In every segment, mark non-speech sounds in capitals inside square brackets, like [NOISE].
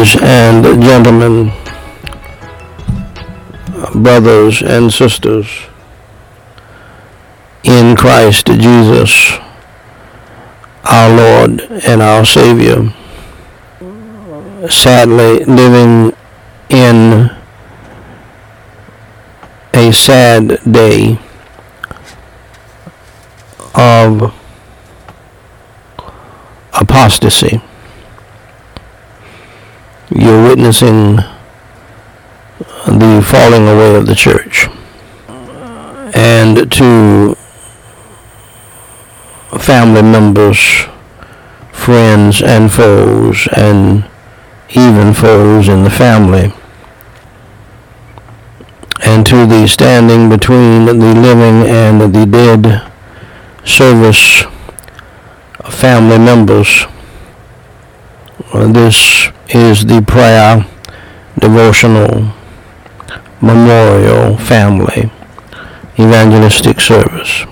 Ladies and gentlemen, brothers and sisters, in Christ Jesus, our Lord and our Savior, sadly living in a sad day of apostasy. You're witnessing the falling away of the church. And to family members, friends and foes, and even foes in the family, and to the standing between the living and the dead service family members. Uh, this is the prayer devotional memorial family evangelistic service.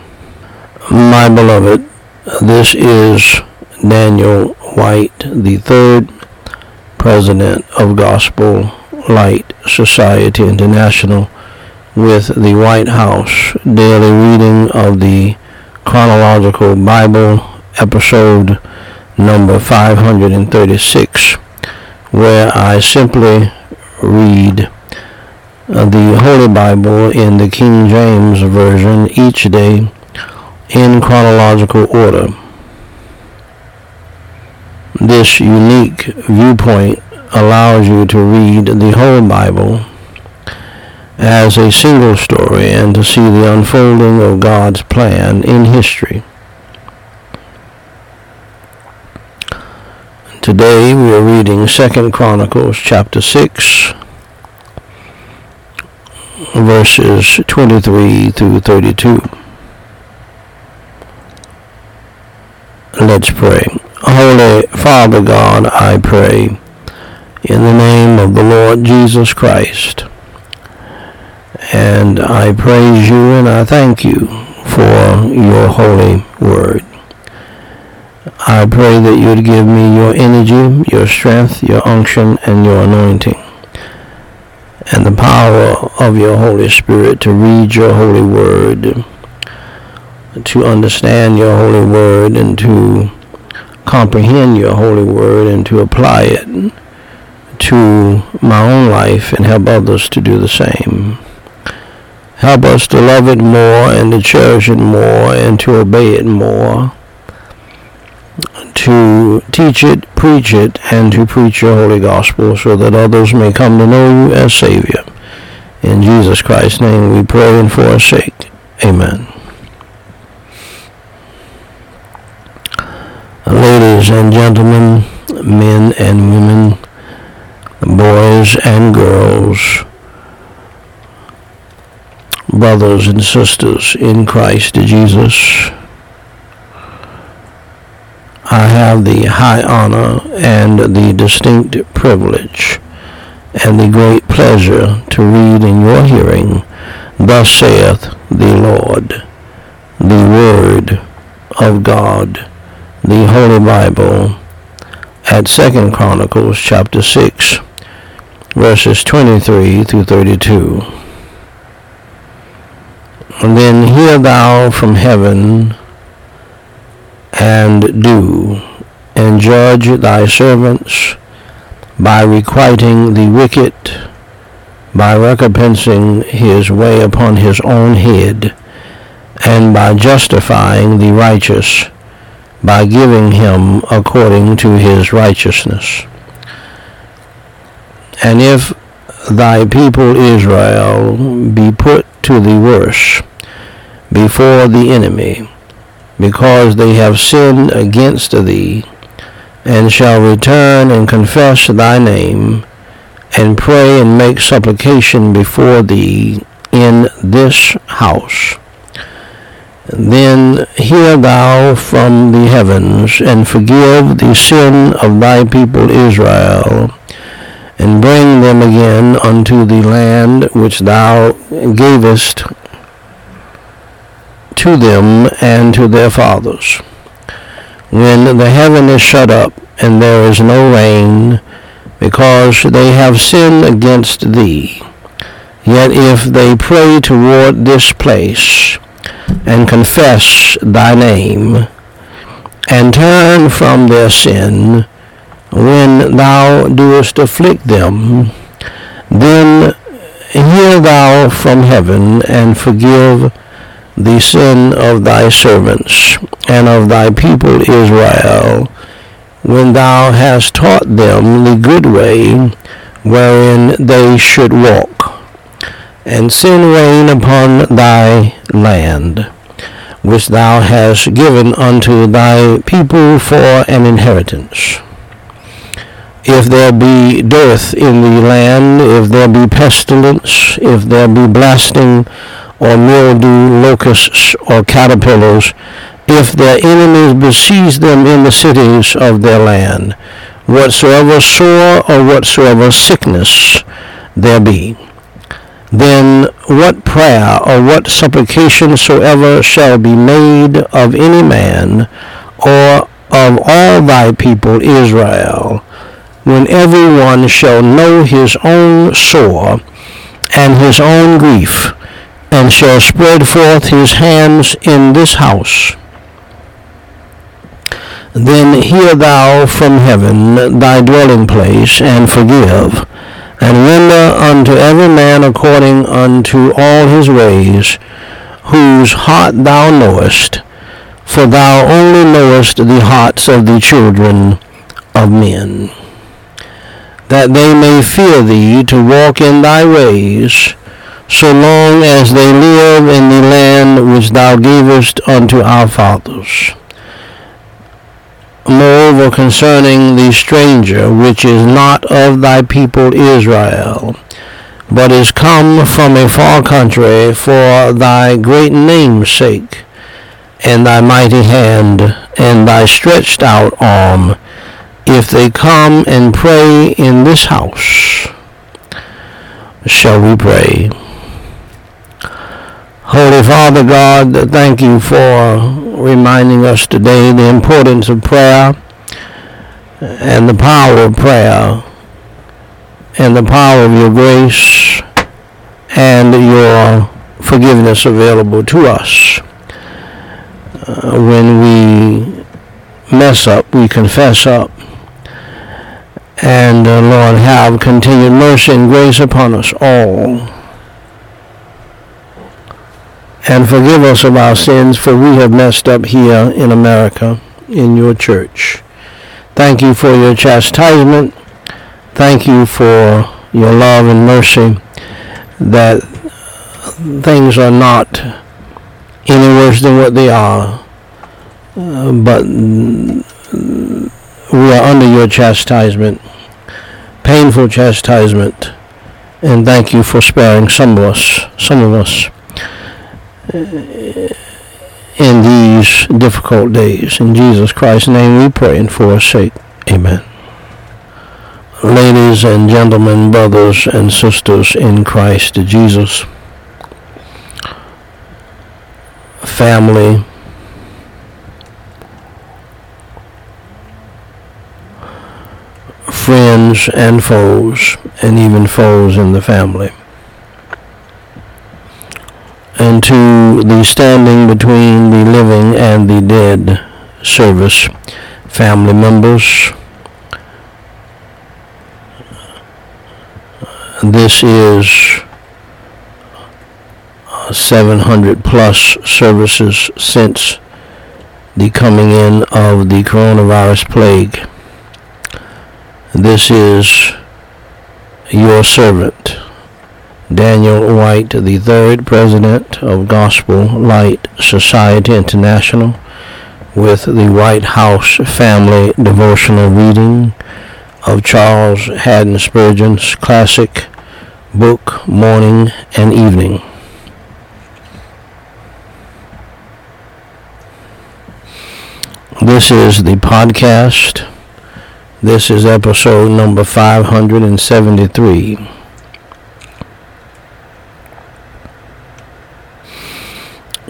My beloved, this is Daniel Whyte, the third president of Gospel Light Society International, with the Whyte House daily reading of the chronological Bible episode number 536, where I simply read uh, the Holy Bible in the King James Version each day in chronological order. This unique viewpoint allows you to read the whole Bible as a single story and to see the unfolding of God's plan in history. Today we are reading 2 Chronicles chapter 6 verses 23 through 32. Let's pray. Holy Father God, I pray in the name of the Lord Jesus Christ. And I praise you and I thank you for your holy word. I pray that you would give me your energy, your strength, your unction, and your anointing and the power of your Holy Spirit to read your holy word, to understand your holy word, and to comprehend your holy word, and to apply it to my own life and help others to do the same. Help us to love it more and to cherish it more and to obey it more to teach it, preach it, and to preach your holy gospel so that others may come to know you as Savior. In Jesus Christ's name we pray and for our sake. Amen. Ladies and gentlemen, men and women, boys and girls, brothers and sisters in Christ Jesus, I have the high honor and the distinct privilege and the great pleasure to read in your hearing, Thus saith the Lord, the Word of God, the Holy Bible, at Second Chronicles chapter 6, verses 23 through 32. And then hear thou from heaven and do, and judge thy servants by requiting the wicked, by recompensing his way upon his own head, and by justifying the righteous, by giving him according to his righteousness. And if thy people Israel be put to the worse before the enemy, because they have sinned against thee, and shall return and confess thy name, and pray and make supplication before thee in this house. Then hear thou from the heavens, and forgive the sin of thy people Israel, and bring them again unto the land which thou gavest to them and to their fathers. When the heaven is shut up and there is no rain, because they have sinned against thee. Yet if they pray toward this place, and confess thy name, and turn from their sin, when thou doest afflict them, then hear thou from heaven, and forgive the sin of thy servants and of thy people Israel, when thou hast taught them the good way wherein they should walk, and sin reign upon thy land, which thou hast given unto thy people for an inheritance. If there be dearth in the land, if there be pestilence, if there be blasting, or mildew, locusts, or caterpillars, if their enemies besiege them in the cities of their land, whatsoever sore or whatsoever sickness there be. Then what prayer or what supplication soever shall be made of any man or of all thy people Israel, when every one shall know his own sore and his own grief, and shall spread forth his hands in this house. Then hear thou from heaven thy dwelling place, and forgive, and render unto every man according unto all his ways, whose heart thou knowest, for thou only knowest the hearts of the children of men, that they may fear thee to walk in thy ways, so long as they live in the land which thou gavest unto our fathers. Moreover, concerning the stranger which is not of thy people Israel, but is come from a far country for thy great name's sake, and thy mighty hand, and thy stretched out arm, if they come and pray in this house, shall we pray. Holy Father God, thank you for reminding us today the importance of prayer and the power of prayer and the power of your grace and your forgiveness available to us. Uh, when we mess up, we confess up. And uh, Lord, have continued mercy and grace upon us all and forgive us of our sins, for we have messed up here in America, in your church. Thank you for your chastisement. Thank you for your love and mercy that things are not any worse than what they are, but we are under your chastisement, painful chastisement, and thank you for sparing some of us, some of us in these difficult days. In Jesus Christ's name we pray and for his sake. Amen. Ladies and gentlemen, brothers and sisters in Christ Jesus, family, friends and foes, and even foes in the family and to the standing between the living and the dead service family members. This is 700 plus services since the coming in of the coronavirus plague. This is your servant. Daniel Whyte the third President of Gospel Light Society International, with the Whyte House Family Devotional Reading of Charles Haddon Spurgeon's classic book, Morning and Evening. This is the podcast. This is episode number 573.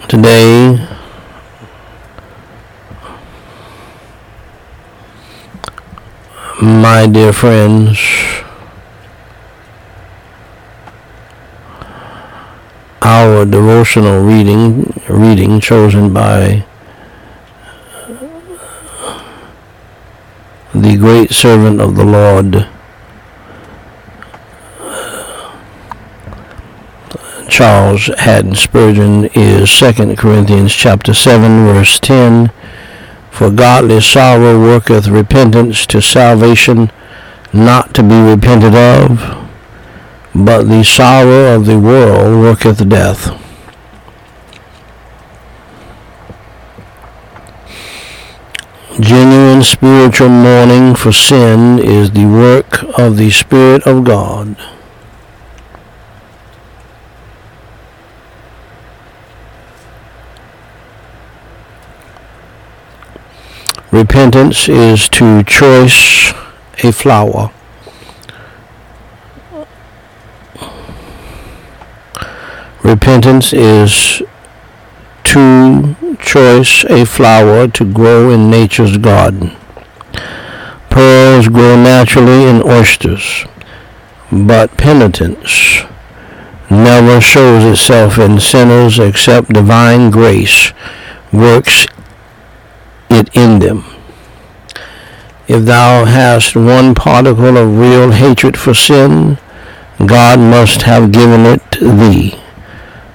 Today, my dear friends, our devotional reading reading chosen by the great servant of the Lord Charles Haddon Spurgeon is 2 Corinthians chapter 7 verse 10 For godly sorrow worketh repentance to salvation not to be repented of but the sorrow of the world worketh death Genuine spiritual mourning for sin is the work of the Spirit of God. Repentance is to choice a flower. Repentance is to choice a flower to grow in nature's garden. Pearls grow naturally in oysters, but penitence never shows itself in sinners except divine grace works it in them. If thou hast one particle of real hatred for sin, God must have given it thee.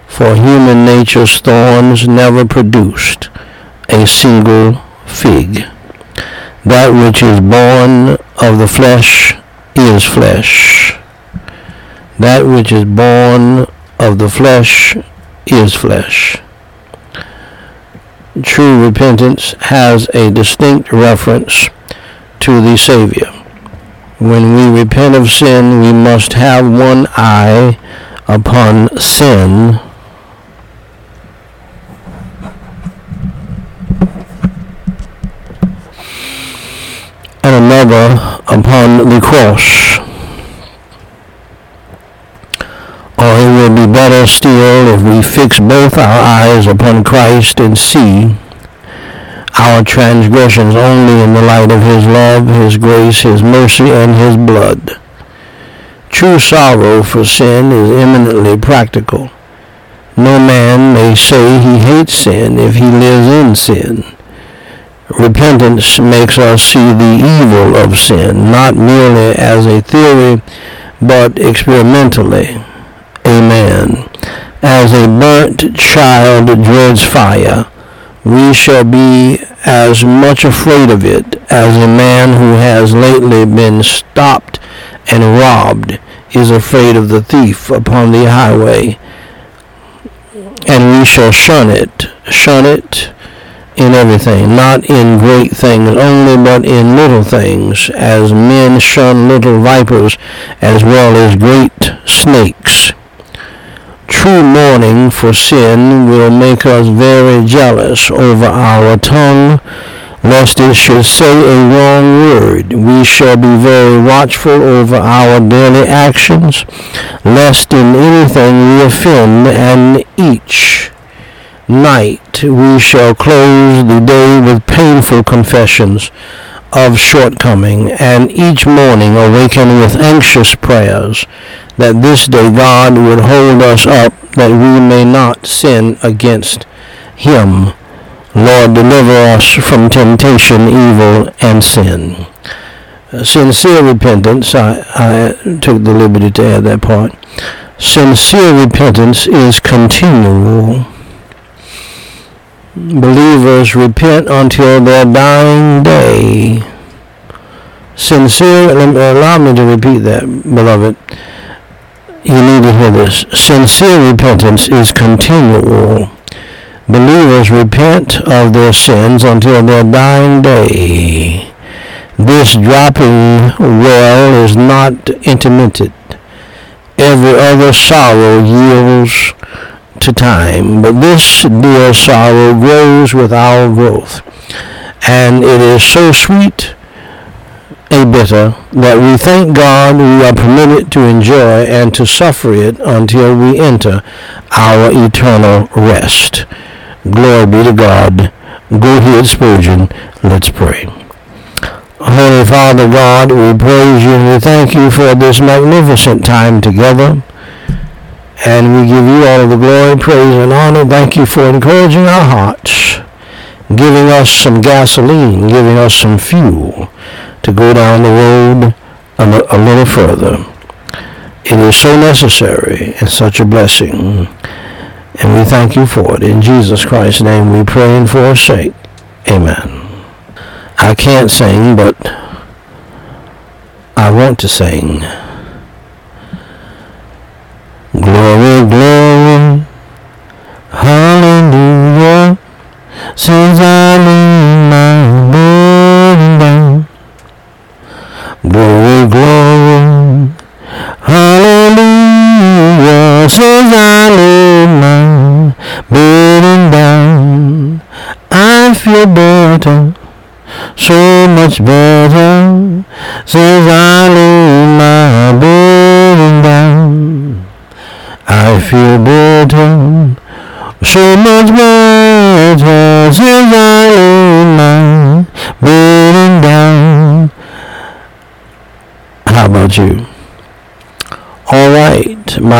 For human nature's thorns never produced a single fig. That which is born of the flesh is flesh. That which is born of the flesh is flesh true repentance has a distinct reference to the Savior. When we repent of sin, we must have one eye upon sin and another upon the cross. Or will better still if we fix both our eyes upon Christ and see our transgressions only in the light of his love, his grace, his mercy, and his blood. True sorrow for sin is eminently practical. No man may say he hates sin if he lives in sin. Repentance makes us see the evil of sin, not merely as a theory, but experimentally. Amen. As a burnt child dreads fire, we shall be as much afraid of it as a man who has lately been stopped and robbed is afraid of the thief upon the highway. And we shall shun it, shun it in everything, not in great things only, but in little things, as men shun little vipers as well as great snakes. True mourning for sin will make us very jealous over our tongue, lest it should say a wrong word. We shall be very watchful over our daily actions, lest in anything we offend, and each night we shall close the day with painful confessions of shortcoming, and each morning awaken with anxious prayers that this day God would hold us up that we may not sin against him. Lord, deliver us from temptation, evil, and sin. Sincere repentance, I, I took the liberty to add that part. Sincere repentance is continual. Believers repent until their dying day. Sincere, allow me to repeat that, beloved you need to hear this. Sincere repentance is continual. Believers repent of their sins until their dying day. This dropping well is not intermittent. Every other sorrow yields to time, but this dear sorrow grows with our growth. And it is so sweet a bitter that we thank God we are permitted to enjoy and to suffer it until we enter our eternal rest. Glory be to God. Go ahead, Spurgeon. Let's pray. Holy Father God, we praise you and we thank you for this magnificent time together. And we give you all of the glory, praise, and honor. Thank you for encouraging our hearts, giving us some gasoline, giving us some fuel to go down the road a, a little further. It is so necessary and such a blessing. And we thank you for it. In Jesus Christ's name we pray and for sake. Amen. I can't sing, but I want to sing. Glory, glory, hallelujah, since I leave my burden down. Glory, glory, hallelujah, since I leave my burden down. I feel better. So much better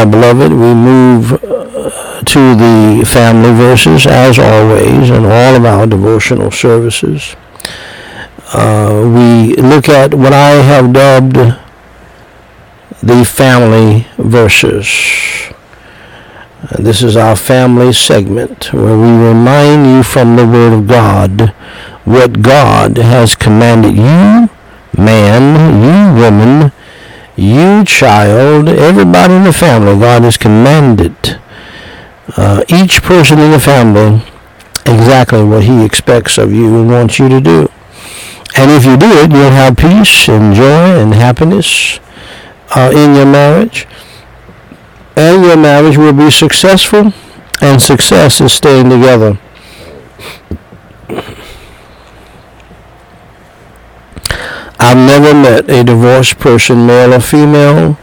beloved, we move uh, to the family verses as always in all of our devotional services uh, we look at what I have dubbed the family verses. Uh, this is our family segment where we remind you from the Word of God what God has commanded you, man, you woman, you child, everybody in the family, God has commanded uh, each person in the family exactly what He expects of you and wants you to do. And if you do it, you'll have peace and joy and happiness uh, in your marriage. And your marriage will be successful, and success is staying together. I've never met a divorced person, male or female,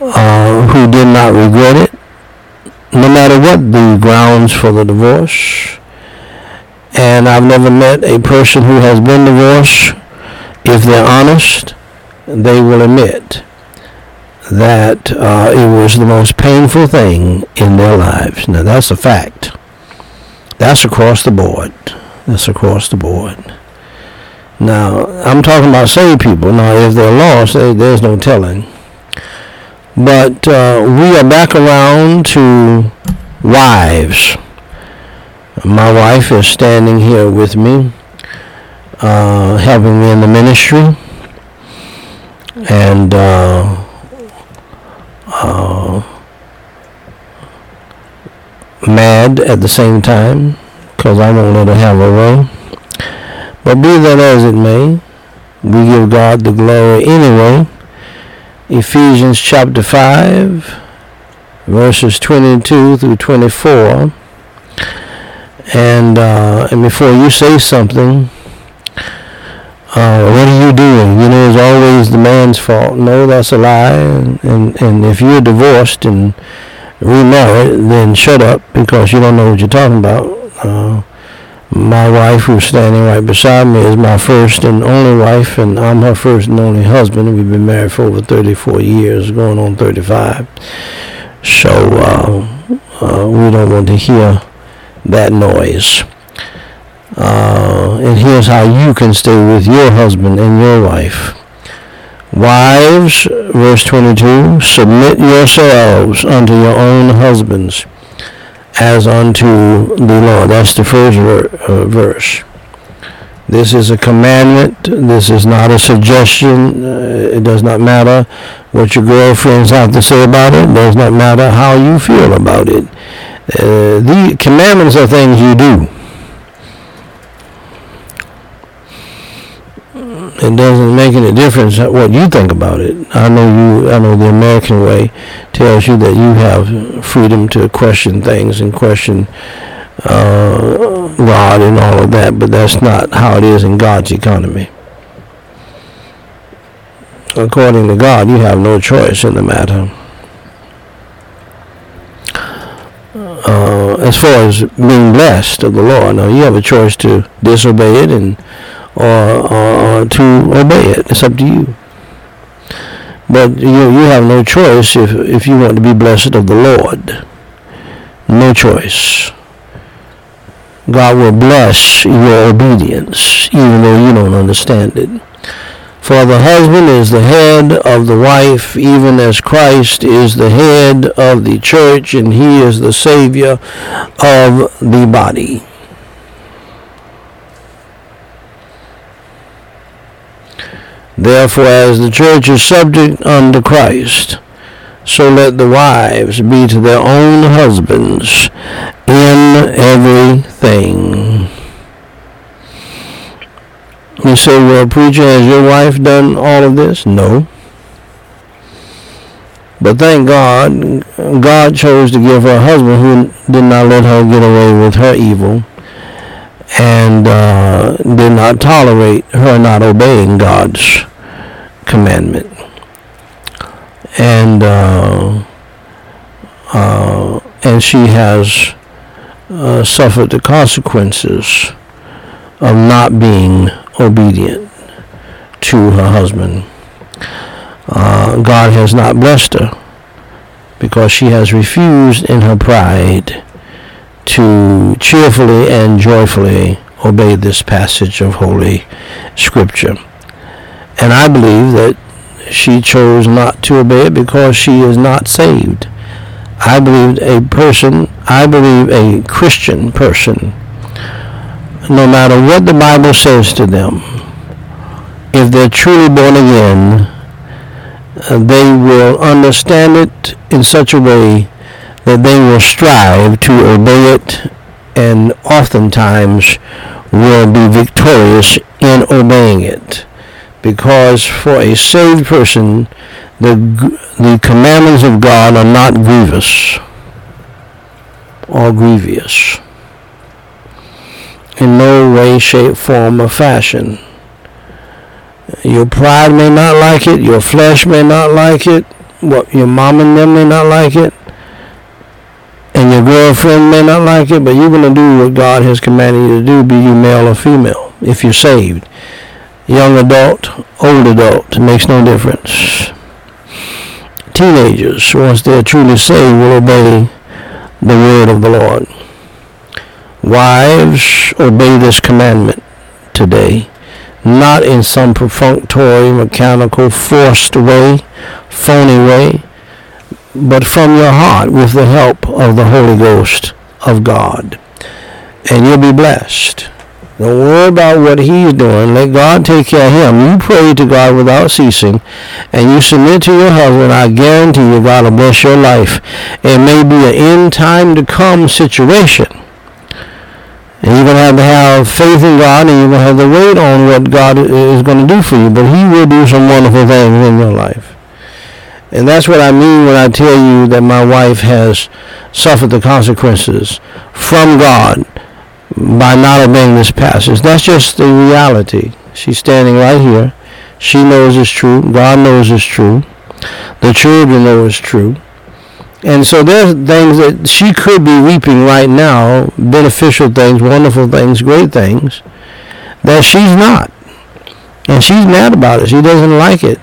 uh, who did not regret it, no matter what the grounds for the divorce. And I've never met a person who has been divorced, if they're honest, they will admit that uh, it was the most painful thing in their lives. Now, that's a fact. That's across the board. That's across the board. Now, I'm talking about saved people. Now, if they're lost, they, there's no telling. But uh, we are back around to wives. My wife is standing here with me, uh, having me in the ministry, and uh, uh, mad at the same time because I won't let her have her way. But be that as it may, we give God the glory anyway. Ephesians chapter 5, verses 22 through 24 and uh, and before you say something, uh, what are you doing? You know, it's always the man's fault. No, that's a lie. And, and, and if you're divorced and remarried, then shut up because you don't know what you're talking about. Uh, my wife, who's standing right beside me, is my first and only wife, and I'm her first and only husband. We've been married for over 34 years, going on 35. So uh, uh, we don't want to hear that noise. Uh, and here's how you can stay with your husband and your wife. Wives, verse 22, submit yourselves unto your own husbands as unto the Lord. That's the first ver- uh, verse. This is a commandment. This is not a suggestion. Uh, it does not matter what your girlfriends have to say about it. It does not matter how you feel about it. Uh, the commandments are things you do. It doesn't make any difference what you think about it. I know you. I know the American way tells you that you have freedom to question things and question uh, God and all of that, but that's not how it is in God's economy. According to God, you have no choice in the matter. uh, as far as being blessed of the Lord. Now you have a choice to disobey it and or, or to obey it. It's up to you. But you you have no choice if if you want to be blessed of the Lord. No choice. God will bless your obedience, even though you don't understand it. For the husband is the head of the wife, even as Christ is the head of the church, and he is the Savior of the body. Therefore, as the church is subject unto Christ, so let the wives be to their own husbands in everything. You say, well, preacher, has your wife done all of this? No. But thank God, God chose to give her a husband who did not let her get away with her evil and uh, did not tolerate her not obeying God's commandment. And uh, uh, and she has uh, suffered the consequences of not being obedient to her husband. Uh, God has not blessed her because she has refused in her pride to cheerfully and joyfully obey this passage of Holy Scripture. And I believe that she chose not to obey it because she is not saved. I believe a person, I believe a Christian person, no matter what the Bible says to them, if they're truly born again, uh, they will understand it in such a way that they will strive to obey it and oftentimes will be victorious in obeying it. Because for a saved person, the, the commandments of God are not grievous or grievous in no way, shape, form, or fashion. Your pride may not like it, your flesh may not like it, what your mom and them may not like it, and your girlfriend may not like it, but you're going to do what God has commanded you to do, be you male or female, if you're saved. Young adult, old adult, makes no difference. Teenagers, once they're truly saved, will obey the word of the Lord. Wives, obey this commandment today, not in some perfunctory, mechanical, forced way, phony way, but from your heart with the help of the Holy Ghost of God. And you'll be blessed. Don't worry about what he's doing. Let God take care of him. You pray to God without ceasing, and you submit to your husband. I guarantee you God will bless your life. It may be an end time to come situation and you're going to have to have faith in God and you're going to have to wait on what God is going to do for you. But he will do some wonderful things in your life. And that's what I mean when I tell you that my wife has suffered the consequences from God by not obeying this passage. That's just the reality. She's standing right here. She knows it's true. God knows it's true. The children know it's true. And so there's things that she could be reaping right now, beneficial things, wonderful things, great things, that she's not. And she's mad about it. She doesn't like it.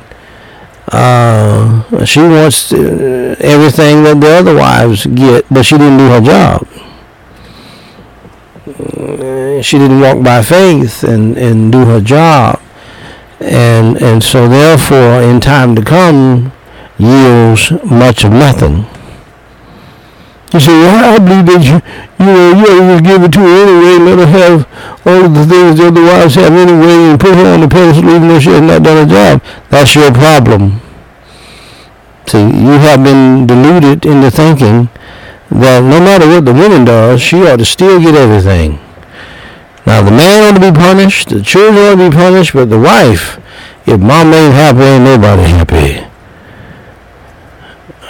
Uh, she wants everything that the other wives get, but she didn't do her job. Uh, she didn't walk by faith and, and do her job. And, and so therefore, in time to come, yields much of nothing. You say, well, I believe that you, you know, you ought to give it to her anyway, let her have all of the things that the wives have anyway, and put her on the pedestal even though she has not done a job. That's your problem. See, you have been deluded into thinking that no matter what the woman does, she ought to still get everything. Now, the man ought to be punished, the children ought to be punished, but the wife, if mom ain't happy, ain't nobody happy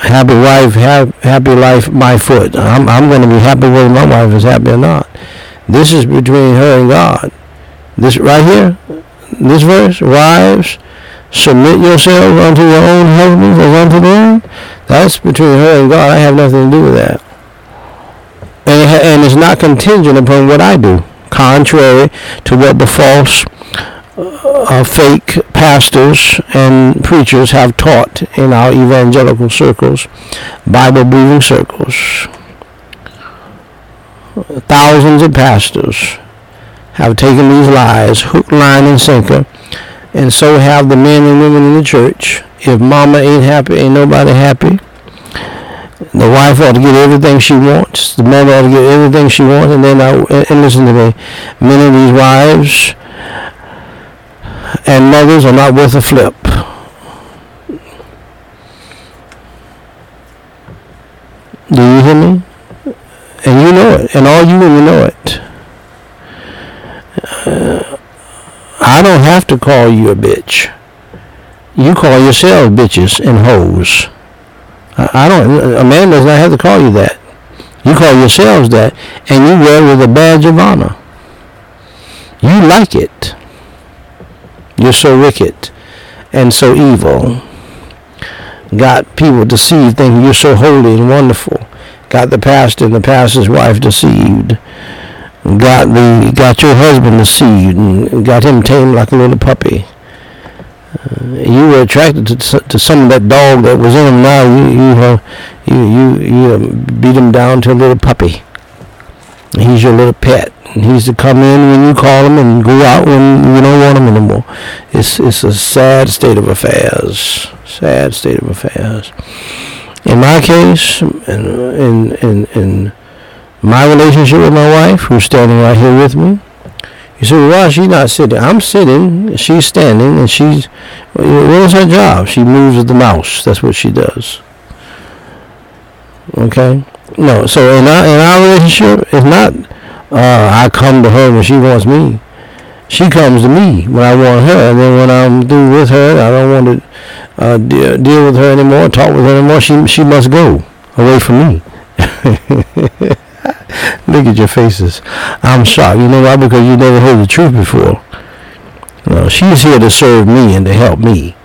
happy wife, happy life, my foot. I'm, I'm going to be happy whether my wife is happy or not. This is between her and God. This right here, this verse, wives, submit yourselves unto your own husbands as unto them. That's between her and God. I have nothing to do with that. And, and it's not contingent upon what I do, contrary to what the false uh, fake pastors and preachers have taught in our evangelical circles, Bible believing circles. Thousands of pastors have taken these lies, hook, line, and sinker, and so have the men and women in the church. If mama ain't happy, ain't nobody happy. The wife ought to get everything she wants. The mother ought to get everything she wants. And then, I, and listen to me, many of these wives and mothers are not worth a flip. Do you hear me? And you know it. And all you women know it. Uh, I don't have to call you a bitch. You call yourselves bitches and hoes. I don't. A man does not have to call you that. You call yourselves that, and you wear it with a badge of honor. You like it. You're so wicked and so evil. Got people deceived, thinking you're so holy and wonderful. Got the pastor and the pastor's wife deceived. Got the got your husband deceived and got him tamed like a little puppy. Uh, you were attracted to, to some of that dog that was in him. Now you you uh, you you, you beat him down to a little puppy. He's your little pet. He's to come in when you call him and go out when you don't want him anymore. It's it's a sad state of affairs. Sad state of affairs. In my case, in in in, in my relationship with my wife, who's standing right here with me, you say, well, she's not sitting. I'm sitting. She's standing, and she's. What is her job? She moves with the mouse. That's what she does. Okay. No. So in our in our relationship, it's not. Uh, I come to her when she wants me. She comes to me when I want her, and then when I'm through with her, I don't want to uh, de- deal with her anymore, talk with her anymore. She she must go away from me. [LAUGHS] Look at your faces. I'm shocked. You know why? Because you never heard the truth before. No, she's here to serve me and to help me.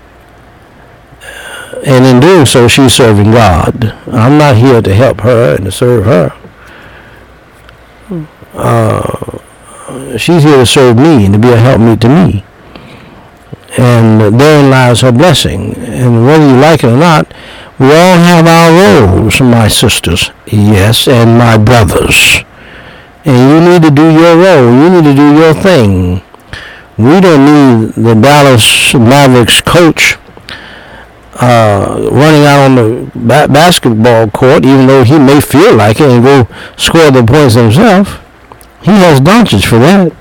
And in doing so, she's serving God. I'm not here to help her and to serve her. Uh, she's here to serve me and to be a helpmeet to me. And therein lies her blessing. And whether you like it or not, we all have our roles, my sisters. Yes, and my brothers and you need to do your role. You need to do your thing. We don't need the Dallas Mavericks coach uh, running out on the ba- basketball court, even though he may feel like it and go score the points himself. He has Doncic for that.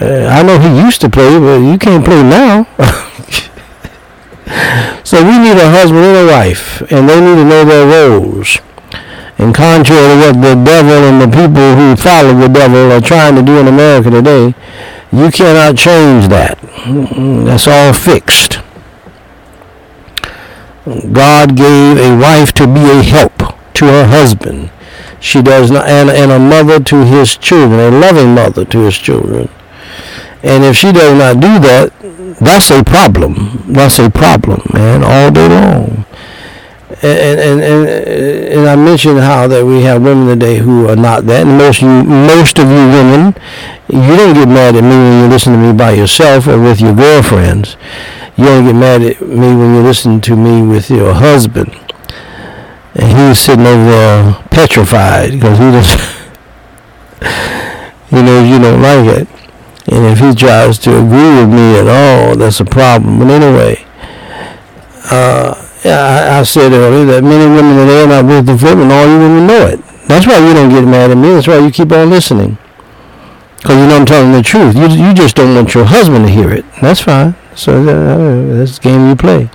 Uh, I know he used to play, but you can't play now. [LAUGHS] so we need a husband and a wife, and they need to know their roles. And contrary to what the devil and the people who follow the devil are trying to do in America today, you cannot change that. That's all fixed. God gave a wife to be a help to her husband. She does not, and, and a mother to his children, a loving mother to his children. And if she does not do that, that's a problem. That's a problem, man, all day long and, and, and, and I mentioned how that we have women today who are not that. And most you, most of you women, you don't get mad at me when you listen to me by yourself or with your girlfriends. You don't get mad at me when you listen to me with your husband. And he's sitting over there petrified because he just, [LAUGHS] you know, you don't like it. And if he tries to agree with me at all, that's a problem. But anyway, uh, I, I said earlier that many women today are not worth the all you women know it. That's why you don't get mad at me. That's why you keep on listening. Because you know I'm telling the truth. You you just don't want your husband to hear it. That's fine. So uh, that's the game you play.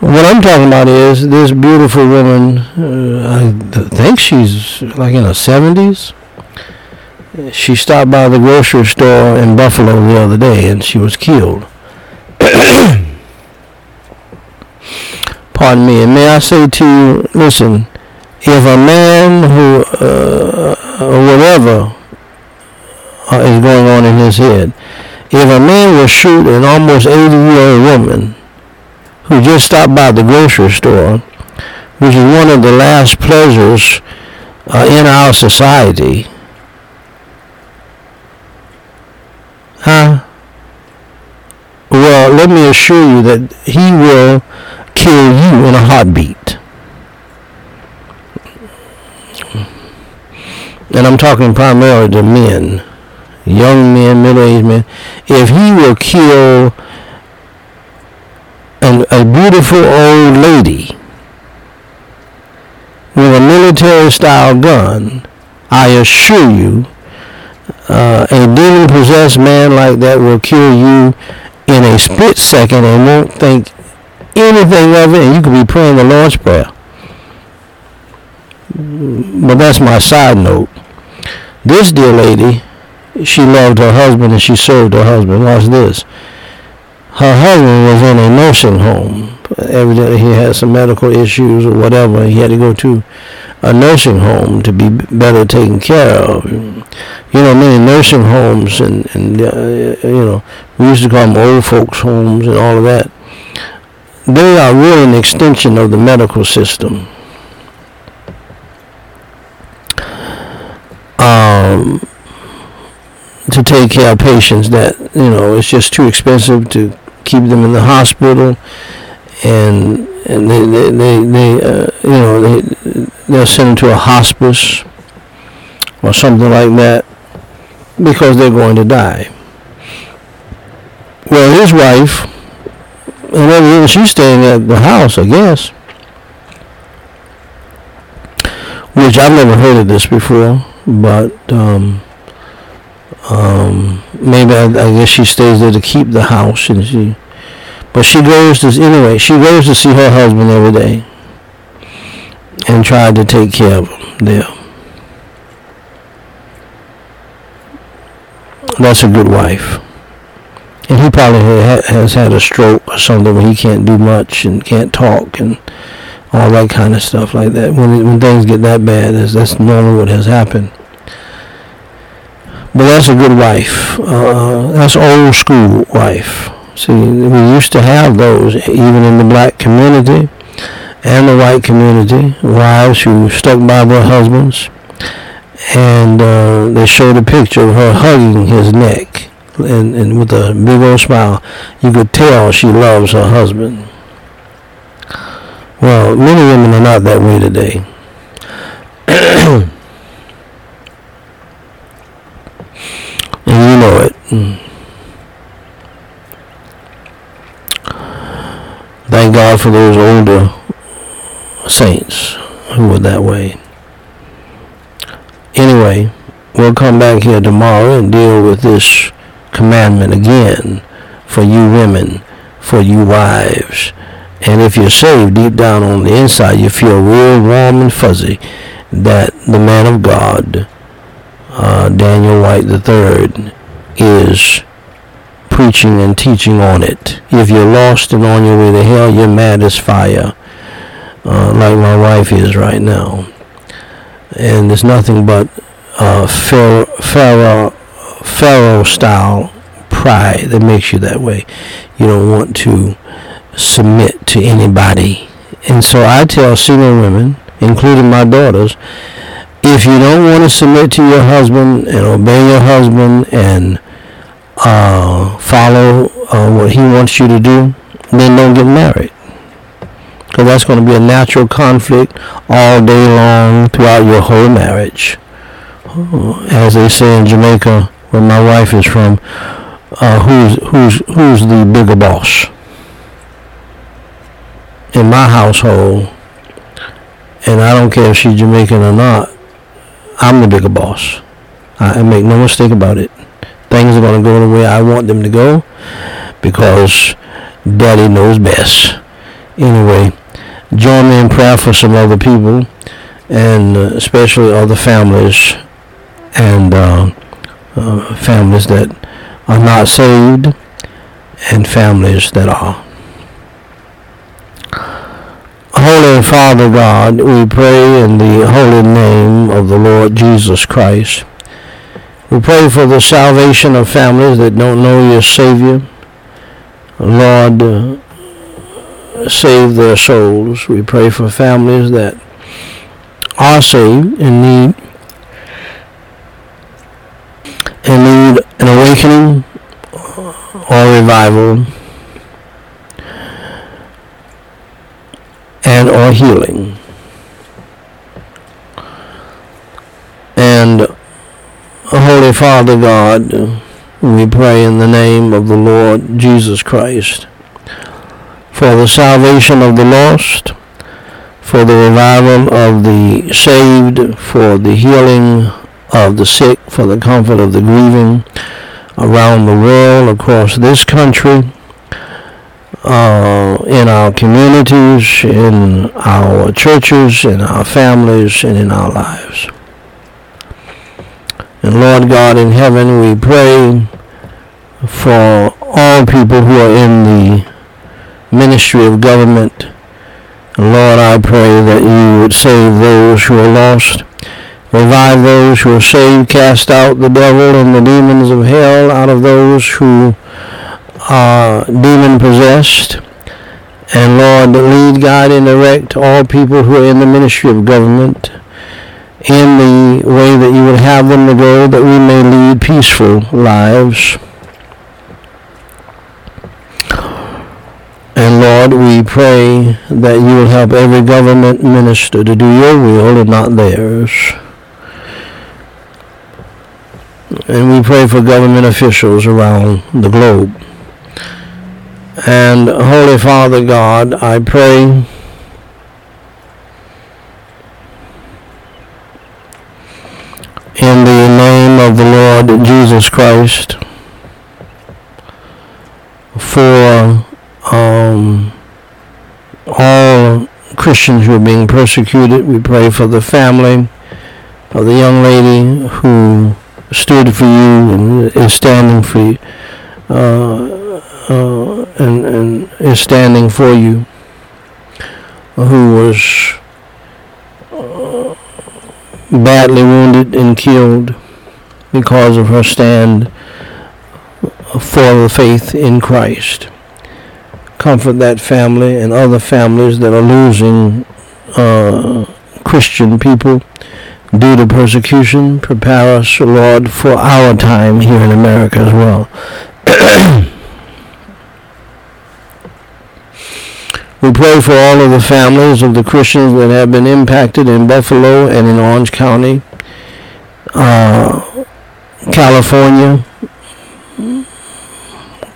What I'm talking about is this beautiful woman. Uh, I think she's like in her 70s. She stopped by the grocery store in Buffalo the other day, and she was killed. [COUGHS] Pardon me. And may I say to you, listen, if a man who, uh, or whatever uh, is going on in his head, if a man will shoot an almost 80-year-old woman who just stopped by the grocery store, which is one of the last pleasures uh, in our society, Huh? Well, let me assure you that he will kill you in a heartbeat. And I'm talking primarily to men, young men, middle-aged men. If he will kill an, a beautiful old lady with a military-style gun, I assure you, uh, a demon-possessed man like that will kill you in a split second and won't think anything of it, and you could be praying the Lord's Prayer. But that's my side note. This dear lady, she loved her husband and she served her husband. Watch this. Her husband was in a nursing home. Evidently, he had some medical issues or whatever. He had to go to a nursing home to be better taken care of. You know, many nursing homes and, and uh, you know, we used to call them old folks' homes and all of that. They are really an extension of the medical system. Um, to take care of patients that you know it's just too expensive to keep them in the hospital, and and they they they, they uh, you know they they'll send them to a hospice or something like that because they're going to die. Well, his wife, and she's staying at the house, I guess. Which I've never heard of this before, but um, um, maybe I, I guess she stays there to keep the house, and she. But she goes to anyway. She goes to see her husband every day, and tried to take care of him there. That's a good wife. And he probably has had a stroke or something where he can't do much and can't talk and all that kind of stuff like that. When when things get that bad, that's, that's normally what has happened. But that's a good wife. Uh, that's old school wife. See, we used to have those even in the black community and the white community, wives who stuck by their husbands. And uh, they showed a picture of her hugging his neck and, and with a big old smile. You could tell she loves her husband. Well, many women are not that way today. [CLEARS THROAT] and you know it. Thank God for those older saints who were that way. Anyway, we'll come back here tomorrow and deal with this commandment again for you women, for you wives. And if you're saved deep down on the inside, you feel real warm and fuzzy that the man of God, uh, Daniel Whyte III, is preaching and teaching on it. If you're lost and on your way to hell, you're mad as fire uh, like my wife is right now. And there's nothing but uh, pharaoh, pharaoh, pharaoh style pride that makes you that way. You don't want to submit to anybody. And so I tell single women, including my daughters, if you don't want to submit to your husband and obey your husband and uh, follow uh, what he wants you to do, then don't get married because that's going to be a natural conflict all day long throughout your whole marriage. As they say in Jamaica, where my wife is from, uh, who's who's who's the bigger boss? In my household, and I don't care if she's Jamaican or not, I'm the bigger boss. I make no mistake about it. Things are going to go the way I want them to go because Daddy knows best. Anyway join me in prayer for some other people, and uh, especially other families and uh, uh, families that are not saved and families that are. Holy Father God, we pray in the holy name of the Lord Jesus Christ. We pray for the salvation of families that don't know your Savior. Lord, uh, save their souls. We pray for families that are saved and need and need an awakening or revival and or healing. And Holy Father God, we pray in the name of the Lord Jesus Christ for the salvation of the lost, for the revival of the saved, for the healing of the sick, for the comfort of the grieving around the world, across this country, uh, in our communities, in our churches, in our families, and in our lives. And Lord God in heaven, we pray for all people who are in the ministry of government. And Lord, I pray that you would save those who are lost, revive those who are saved, cast out the devil and the demons of hell out of those who are demon possessed. And Lord, lead, guide, and direct all people who are in the ministry of government in the way that you would have them to go, that we may lead peaceful lives. And Lord, we pray that you will help every government minister to do your will and not theirs. And we pray for government officials around the globe. And Holy Father God, I pray in the name of the Lord Jesus Christ for um, all Christians who are being persecuted. We pray for the family of the young lady who stood for you and is standing for you, uh, uh, and, and is standing for you, who was uh, badly wounded and killed because of her stand for the faith in Christ. Comfort that family and other families that are losing uh, Christian people due to persecution. Prepare us, Lord, for our time here in America as well. [CLEARS THROAT] we pray for all of the families of the Christians that have been impacted in Buffalo and in Orange County, uh, California.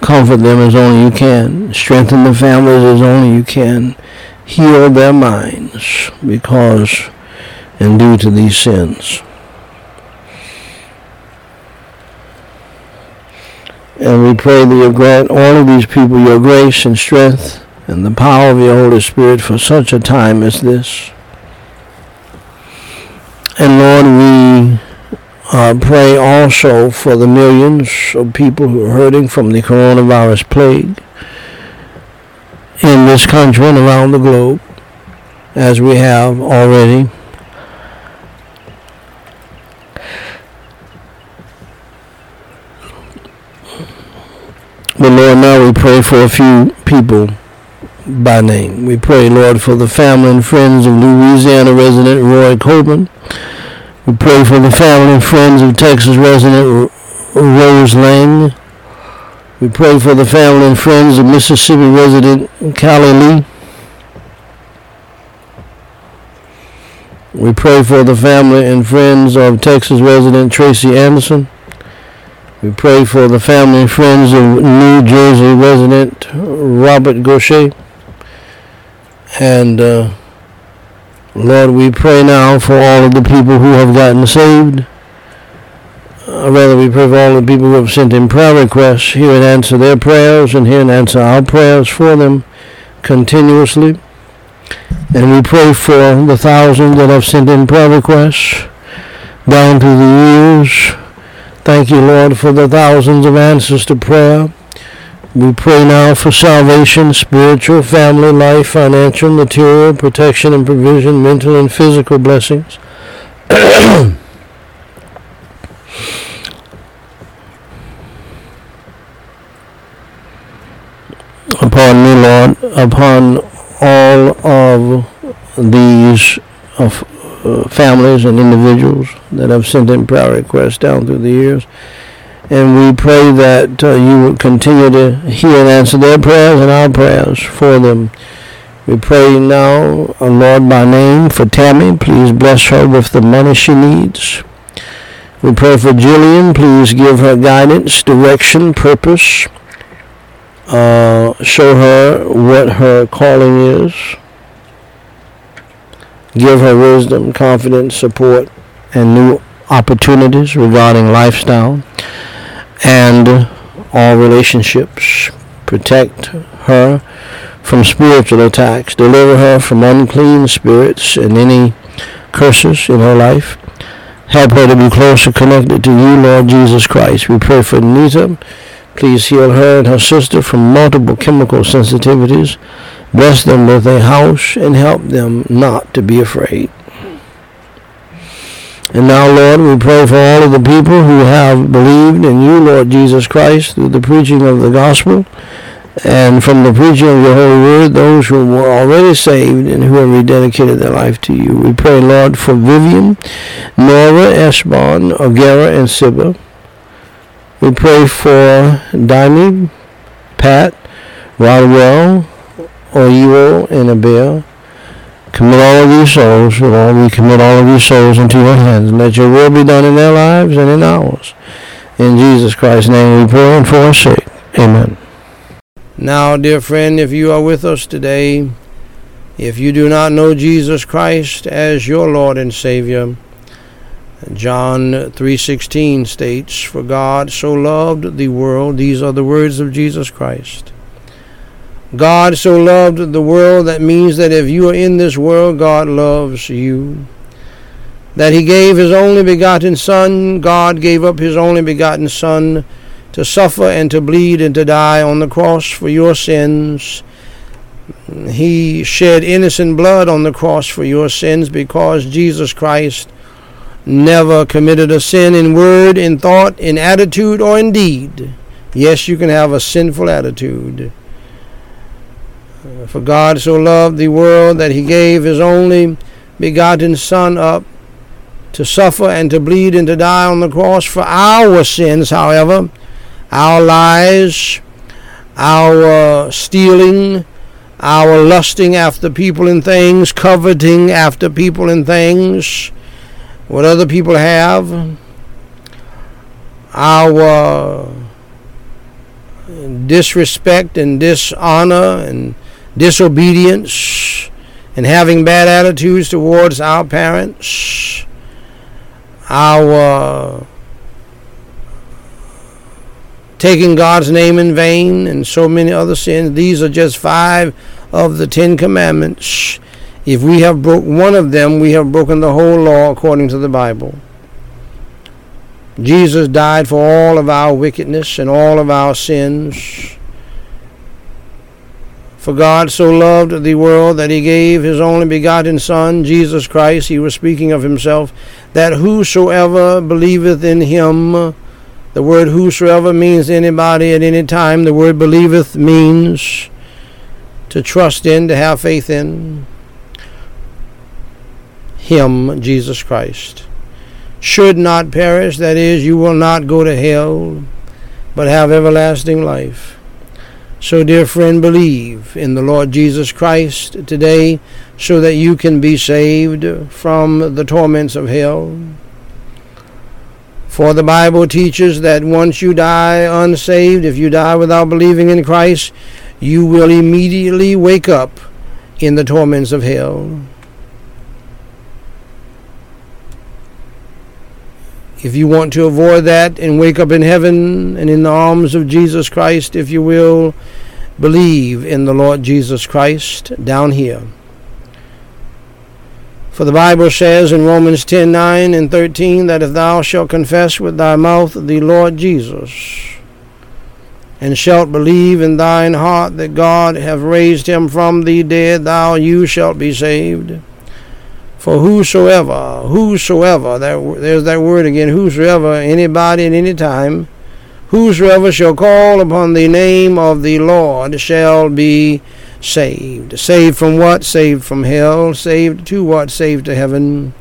Comfort them as only you can. Strengthen the families as only you can. Heal their minds because and due to these sins. And we pray that you grant all of these people your grace and strength and the power of your Holy Spirit for such a time as this. And Lord, we uh, pray also for the millions of people who are hurting from the coronavirus plague in this country and around the globe, as we have already. But Lord, now we pray for a few people by name. We pray, Lord, for the family and friends of Louisiana resident Roy Coburn. We pray for the family and friends of Texas resident Rose Lang. We pray for the family and friends of Mississippi resident Callie Lee. We pray for the family and friends of Texas resident Tracy Anderson. We pray for the family and friends of New Jersey resident Robert Gaucher. And uh, Lord, we pray now for all of the people who have gotten saved. Uh, rather, we pray for all the people who have sent in prayer requests. Hear and answer their prayers, and hear and answer our prayers for them continuously. And we pray for the thousands that have sent in prayer requests down through the years. Thank you, Lord, for the thousands of answers to prayer. We pray now for salvation, spiritual, family, life, financial, material, protection and provision, mental and physical blessings. [COUGHS] upon me, Lord, upon all of these of uh, families and individuals that have sent in prayer requests down through the years. And we pray that uh, you will continue to hear and answer their prayers and our prayers for them. We pray now, uh, Lord, by name for Tammy. Please bless her with the money she needs. We pray for Jillian. Please give her guidance, direction, purpose. Uh, show her what her calling is. Give her wisdom, confidence, support, and new opportunities regarding lifestyle and all relationships. Protect her from spiritual attacks. Deliver her from unclean spirits and any curses in her life. Help her to be closer connected to you, Lord Jesus Christ. We pray for Nita. Please heal her and her sister from multiple chemical sensitivities. Bless them with a house and help them not to be afraid. And now, Lord, we pray for all of the people who have believed in you, Lord Jesus Christ, through the preaching of the gospel and from the preaching of your holy word, those who were already saved and who have rededicated their life to you. We pray, Lord, for Vivian, Nora, Eshbon, Ogera, and Siba. We pray for Daimi, Pat, Rodwell, Oyo, and Abel. Commit all of your souls, Lord. We commit all of your souls into your hands. and Let your will be done in their lives and in ours. In Jesus Christ's name we pray and for our sake. Amen. Now, dear friend, if you are with us today, if you do not know Jesus Christ as your Lord and Savior, John 3:16 states, "For God so loved the world, these are the words of Jesus Christ, God so loved the world, that means that if you are in this world, God loves you. That He gave His only begotten Son, God gave up His only begotten Son to suffer and to bleed and to die on the cross for your sins. He shed innocent blood on the cross for your sins because Jesus Christ never committed a sin in word, in thought, in attitude, or in deed. Yes, you can have a sinful attitude. For God so loved the world that he gave his only begotten Son up to suffer and to bleed and to die on the cross for our sins, however, our lies, our stealing, our lusting after people and things, coveting after people and things, what other people have, our disrespect and dishonor and disobedience and having bad attitudes towards our parents, our taking God's name in vain, and so many other sins. These are just five of the Ten Commandments. If we have broke one of them, we have broken the whole law according to the Bible. Jesus died for all of our wickedness and all of our sins. For God so loved the world that he gave his only begotten Son, Jesus Christ, he was speaking of himself, that whosoever believeth in him, the word whosoever means anybody at any time, the word believeth means to trust in, to have faith in him, Jesus Christ. Should not perish, that is, you will not go to hell, but have everlasting life. So, dear friend, believe in the Lord Jesus Christ today so that you can be saved from the torments of hell. For the Bible teaches that once you die unsaved, if you die without believing in Christ, you will immediately wake up in the torments of hell. If you want to avoid that and wake up in heaven and in the arms of Jesus Christ, if you will, believe in the Lord Jesus Christ down here. For the Bible says in Romans 10 9 and 13 that if thou shalt confess with thy mouth the Lord Jesus, and shalt believe in thine heart that God hath raised him from the dead, thou you shalt be saved. For whosoever, whosoever, that, there's that word again, whosoever, anybody at any time, whosoever shall call upon the name of the Lord shall be saved. Saved from what? Saved from hell. Saved to what? Saved to heaven.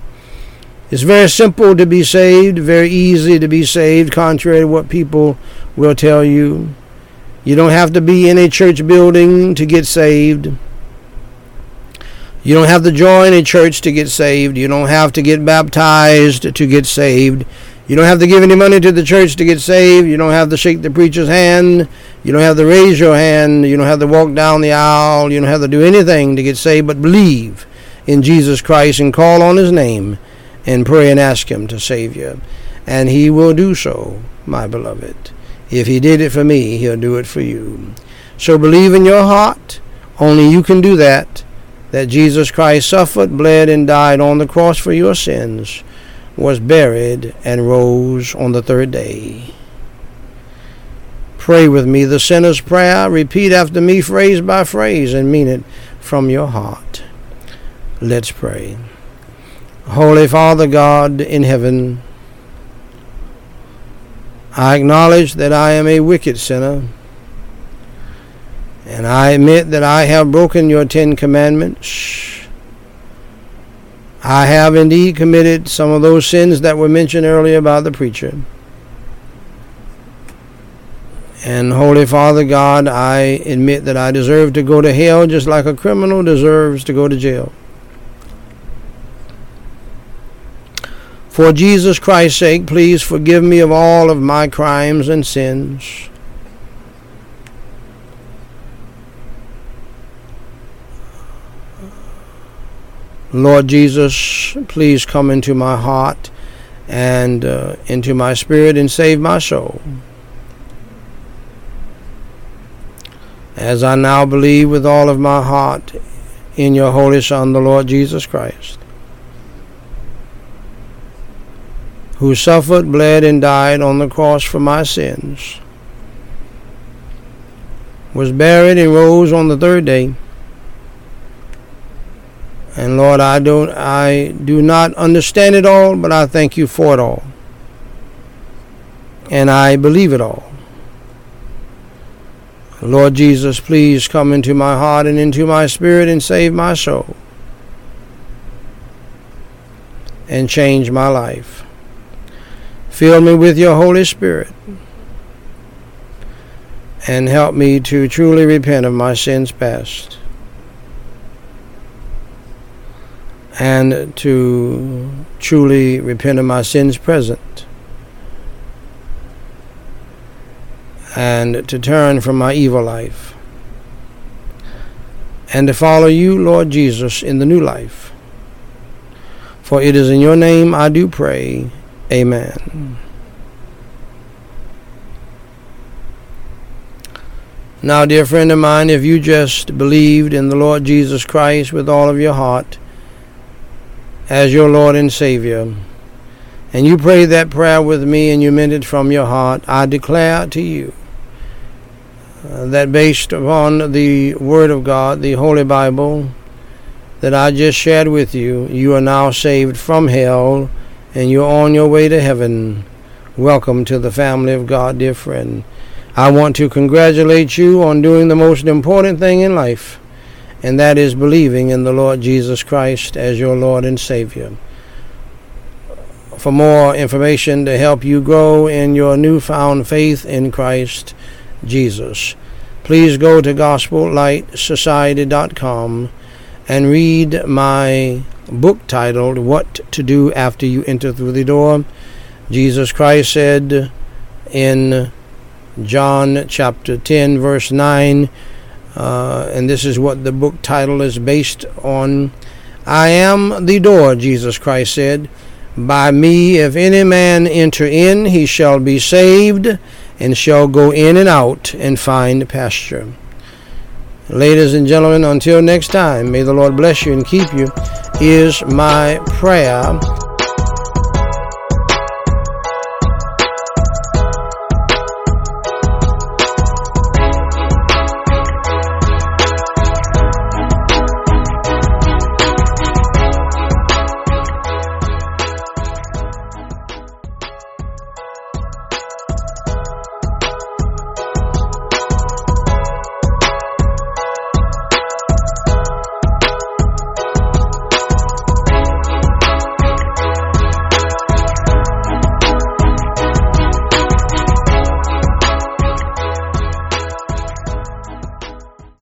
It's very simple to be saved, very easy to be saved, contrary to what people will tell you. You don't have to be in a church building to get saved. You don't have to join a church to get saved. You don't have to get baptized to get saved. You don't have to give any money to the church to get saved. You don't have to shake the preacher's hand. You don't have to raise your hand. You don't have to walk down the aisle. You don't have to do anything to get saved but believe in Jesus Christ and call on his name and pray and ask him to save you. And he will do so, my beloved. If he did it for me, he'll do it for you. So believe in your heart. Only you can do that. That Jesus Christ suffered, bled, and died on the cross for your sins was buried, and rose on the third day. Pray with me the sinner's prayer. Repeat after me, phrase by phrase, and mean it from your heart. Let's pray. Holy Father God in heaven, I acknowledge that I am a wicked sinner, and I admit that I have broken your Ten Commandments I have indeed committed some of those sins that were mentioned earlier by the preacher. And Holy Father God, I admit that I deserve to go to hell just like a criminal deserves to go to jail. For Jesus Christ's sake, please forgive me of all of my crimes and sins. Lord Jesus, please come into my heart and uh, into my spirit and save my soul. As I now believe with all of my heart in your Holy Son, the Lord Jesus Christ, who suffered, bled, and died on the cross for my sins, was buried and rose on the third day and Lord, I don't I do not understand it all, but I thank you for it all. And I believe it all. Lord Jesus, please come into my heart and into my spirit and save my soul. And change my life. Fill me with your Holy Spirit. And help me to truly repent of my sins past. And to truly repent of my sins present and to turn from my evil life and to follow you, Lord Jesus, in the new life. For it is in your name I do pray. Amen. Now, dear friend of mine, if you just believed in the Lord Jesus Christ with all of your heart, as your Lord and Savior, and you prayed that prayer with me and you meant it from your heart, I declare to you uh, that based upon the Word of God, the Holy Bible, that I just shared with you, you are now saved from hell and you're on your way to heaven. Welcome to the family of God, dear friend. I want to congratulate you on doing the most important thing in life and that is believing in the Lord Jesus Christ as your Lord and Savior. For more information to help you grow in your newfound faith in Christ Jesus, please go to gospellightsociety.com and read my book titled What to Do After You Enter Through the Door. Jesus Christ said in John chapter 10, verse 9, uh, and this is what the book title is based on. I am the door, Jesus Christ said. By me, if any man enter in, he shall be saved, and shall go in and out and find pasture. Ladies and gentlemen, until next time, may the Lord bless you and keep you, is my prayer.